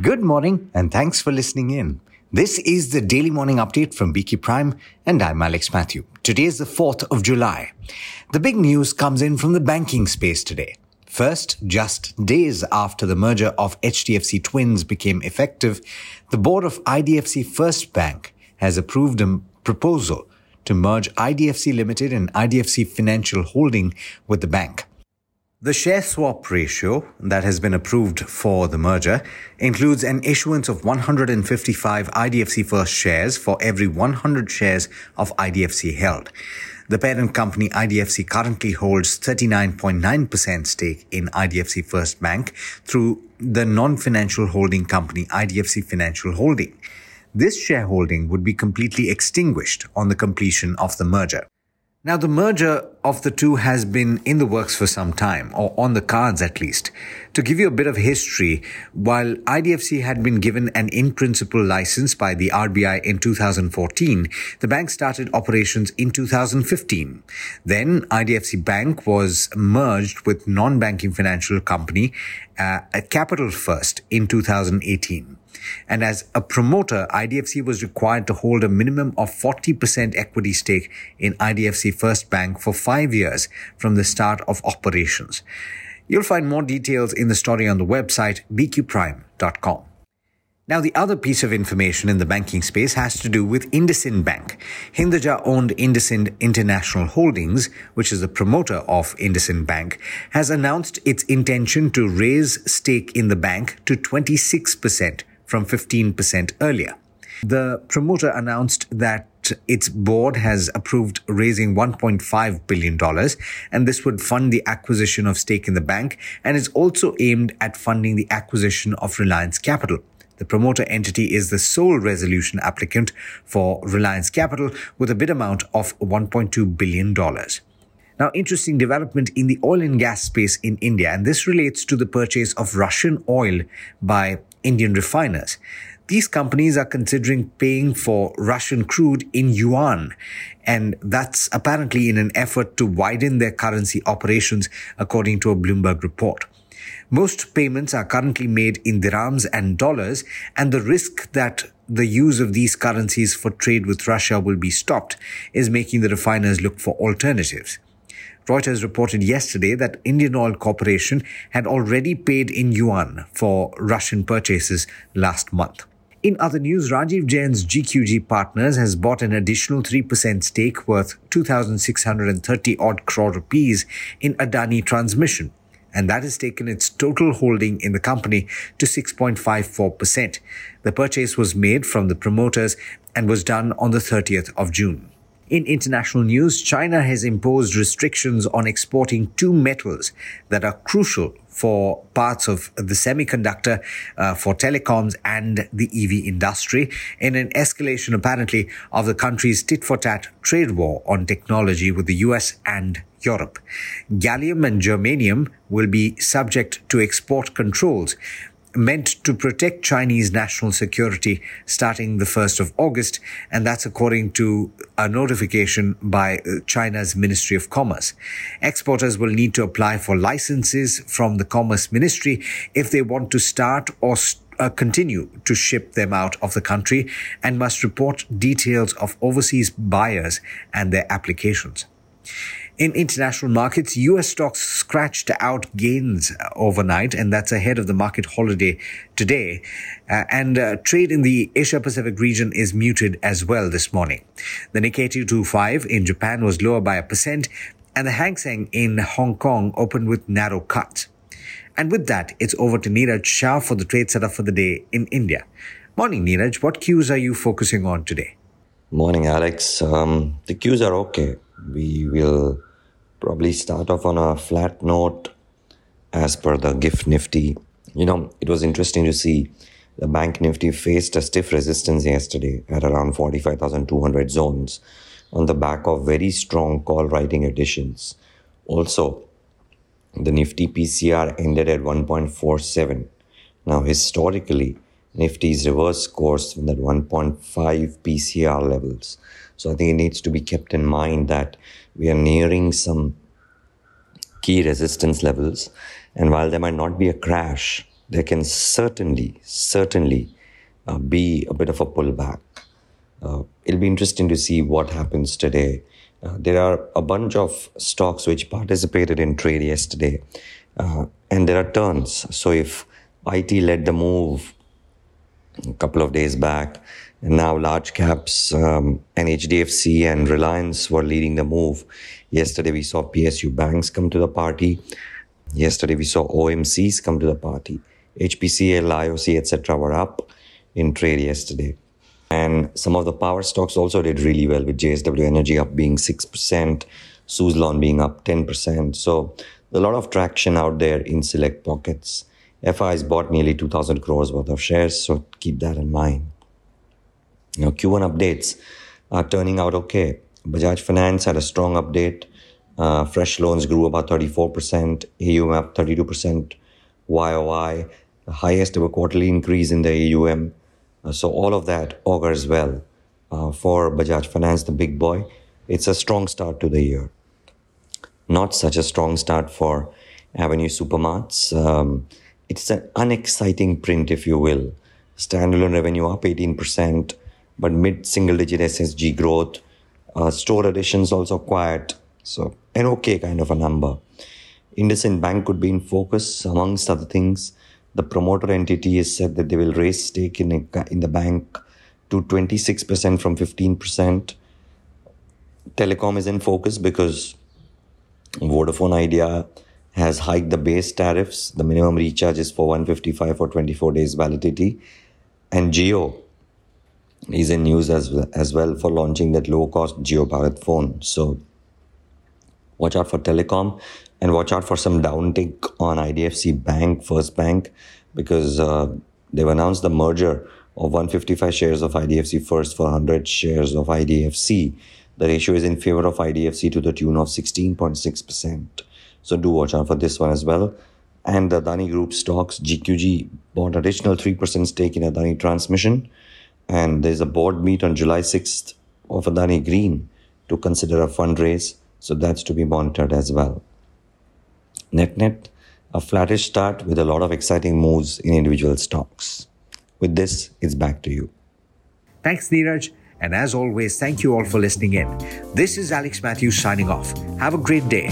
Good morning and thanks for listening in. This is the daily morning update from BQ Prime and I'm Alex Mathew. Today is the 4th of July. The big news comes in from the banking space today. First, just days after the merger of HDFC Twins became effective, the board of IDFC First Bank has approved a proposal to merge IDFC Limited and IDFC Financial Holding with the bank. The share swap ratio that has been approved for the merger includes an issuance of 155 IDFC First shares for every 100 shares of IDFC held. The parent company IDFC currently holds 39.9% stake in IDFC First Bank through the non-financial holding company IDFC Financial Holding. This shareholding would be completely extinguished on the completion of the merger. Now, the merger of the two has been in the works for some time, or on the cards at least. To give you a bit of history, while IDFC had been given an in principle license by the RBI in 2014, the bank started operations in 2015. Then IDFC Bank was merged with non-banking financial company uh, at Capital First in 2018. And as a promoter, IDFC was required to hold a minimum of 40% equity stake in IDFC First Bank for five years from the start of operations. You'll find more details in the story on the website bqprime.com. Now, the other piece of information in the banking space has to do with IndusInd Bank. Hinduja owned IndusInd International Holdings, which is the promoter of IndusInd Bank, has announced its intention to raise stake in the bank to 26% from 15% earlier. The promoter announced that its board has approved raising $1.5 billion, and this would fund the acquisition of stake in the bank and is also aimed at funding the acquisition of Reliance Capital. The promoter entity is the sole resolution applicant for Reliance Capital with a bid amount of $1.2 billion. Now, interesting development in the oil and gas space in India, and this relates to the purchase of Russian oil by Indian refiners. These companies are considering paying for Russian crude in yuan, and that's apparently in an effort to widen their currency operations, according to a Bloomberg report. Most payments are currently made in dirhams and dollars, and the risk that the use of these currencies for trade with Russia will be stopped is making the refiners look for alternatives. Reuters reported yesterday that Indian Oil Corporation had already paid in yuan for Russian purchases last month. In other news, Rajiv Jain's GQG Partners has bought an additional 3% stake worth 2,630 odd crore rupees in Adani Transmission, and that has taken its total holding in the company to 6.54%. The purchase was made from the promoters and was done on the 30th of June. In international news, China has imposed restrictions on exporting two metals that are crucial for parts of the semiconductor, uh, for telecoms and the EV industry in an escalation apparently of the country's tit for tat trade war on technology with the US and Europe. Gallium and germanium will be subject to export controls, meant to protect Chinese national security starting the 1st of August, and that's according to a notification by uh, China's Ministry of Commerce. Exporters will need to apply for licenses from the Commerce Ministry if they want to start or uh, continue to ship them out of the country and must report details of overseas buyers and their applications. In international markets, US stocks scratched out gains overnight, and that's ahead of the market holiday today. Uh, and uh, trade in the Asia Pacific region is muted as well this morning. The Nikkei 225 in Japan was lower by a percent, and the Hang Seng in Hong Kong opened with narrow cuts. And with that, it's over to Niraj Shah for the trade setup for the day in India. Morning, Niraj. What cues are you focusing on today? Morning, Alex. Um, the cues are okay we will probably start off on a flat note as per the GIFT Nifty. You know, it was interesting to see the Bank Nifty faced a stiff resistance yesterday at around 45,200 zones on the back of very strong call writing additions. Also, the Nifty PCR ended at 1.47. Now, historically, Nifty's reverse course from that 1.5 PCR levels. So I think it needs to be kept in mind that we are nearing some key resistance levels. And while there might not be a crash, there can certainly, certainly uh, be a bit of a pullback. Uh, it'll be interesting to see what happens today. Uh, there are a bunch of stocks which participated in trade yesterday, uh, and there are turns. So if IT led the move a couple of days back, and now large caps um, and HDFC and Reliance were leading the move. Yesterday we saw PSU banks come to the party. Yesterday we saw OMCs come to the party. HPCL, IOC, etc. were up in trade yesterday. And some of the power stocks also did really well with JSW Energy up being 6%, Suzlon being up 10%. So a lot of traction out there in select pockets. FI has bought nearly 2,000 crores worth of shares, so keep that in mind. Now, Q1 updates are turning out okay. Bajaj Finance had a strong update. Uh, fresh loans grew about 34%, AUM up 32% YOY, the highest ever quarterly increase in the AUM. Uh, so all of that augurs well uh, for Bajaj Finance, the big boy. It's a strong start to the year. Not such a strong start for Avenue Supermarts. Um, it's an unexciting print, if you will. Standalone revenue up 18%, but mid single digit SSG growth. Uh, store additions also quiet. So, an okay kind of a number. IndusInd Bank could be in focus, amongst other things. The promoter entity has said that they will raise stake in, a, in the bank to 26% from 15%. Telecom is in focus because Vodafone Idea has hiked the base tariffs. The minimum recharge is for 155 for 24 days validity. And Jio is in news as well, as well for launching that low cost Jio Bharat phone. So watch out for telecom and watch out for some downtick on IDFC Bank, First Bank, because uh, they've announced the merger of 155 shares of IDFC First for 100 shares of IDFC. The ratio is in favor of IDFC to the tune of 16.6%. So do watch out for this one as well. And the Adani Group stocks, GQG bought additional 3% stake in Adani Transmission and there's a board meet on July 6th of Adani Green to consider a fundraise. So that's to be monitored as well. Net net, a flattish start with a lot of exciting moves in individual stocks. With this, it's back to you. Thanks, Niraj. And as always, thank you all for listening in. This is Alex Mathews signing off. Have a great day.